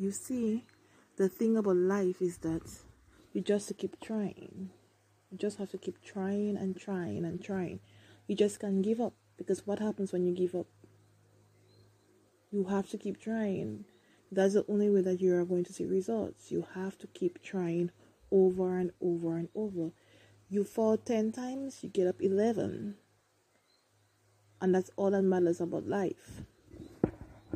You see, the thing about life is that you just keep trying. You just have to keep trying and trying and trying. You just can't give up because what happens when you give up? You have to keep trying. That's the only way that you are going to see results. You have to keep trying over and over and over. You fall 10 times, you get up 11. And that's all that matters about life.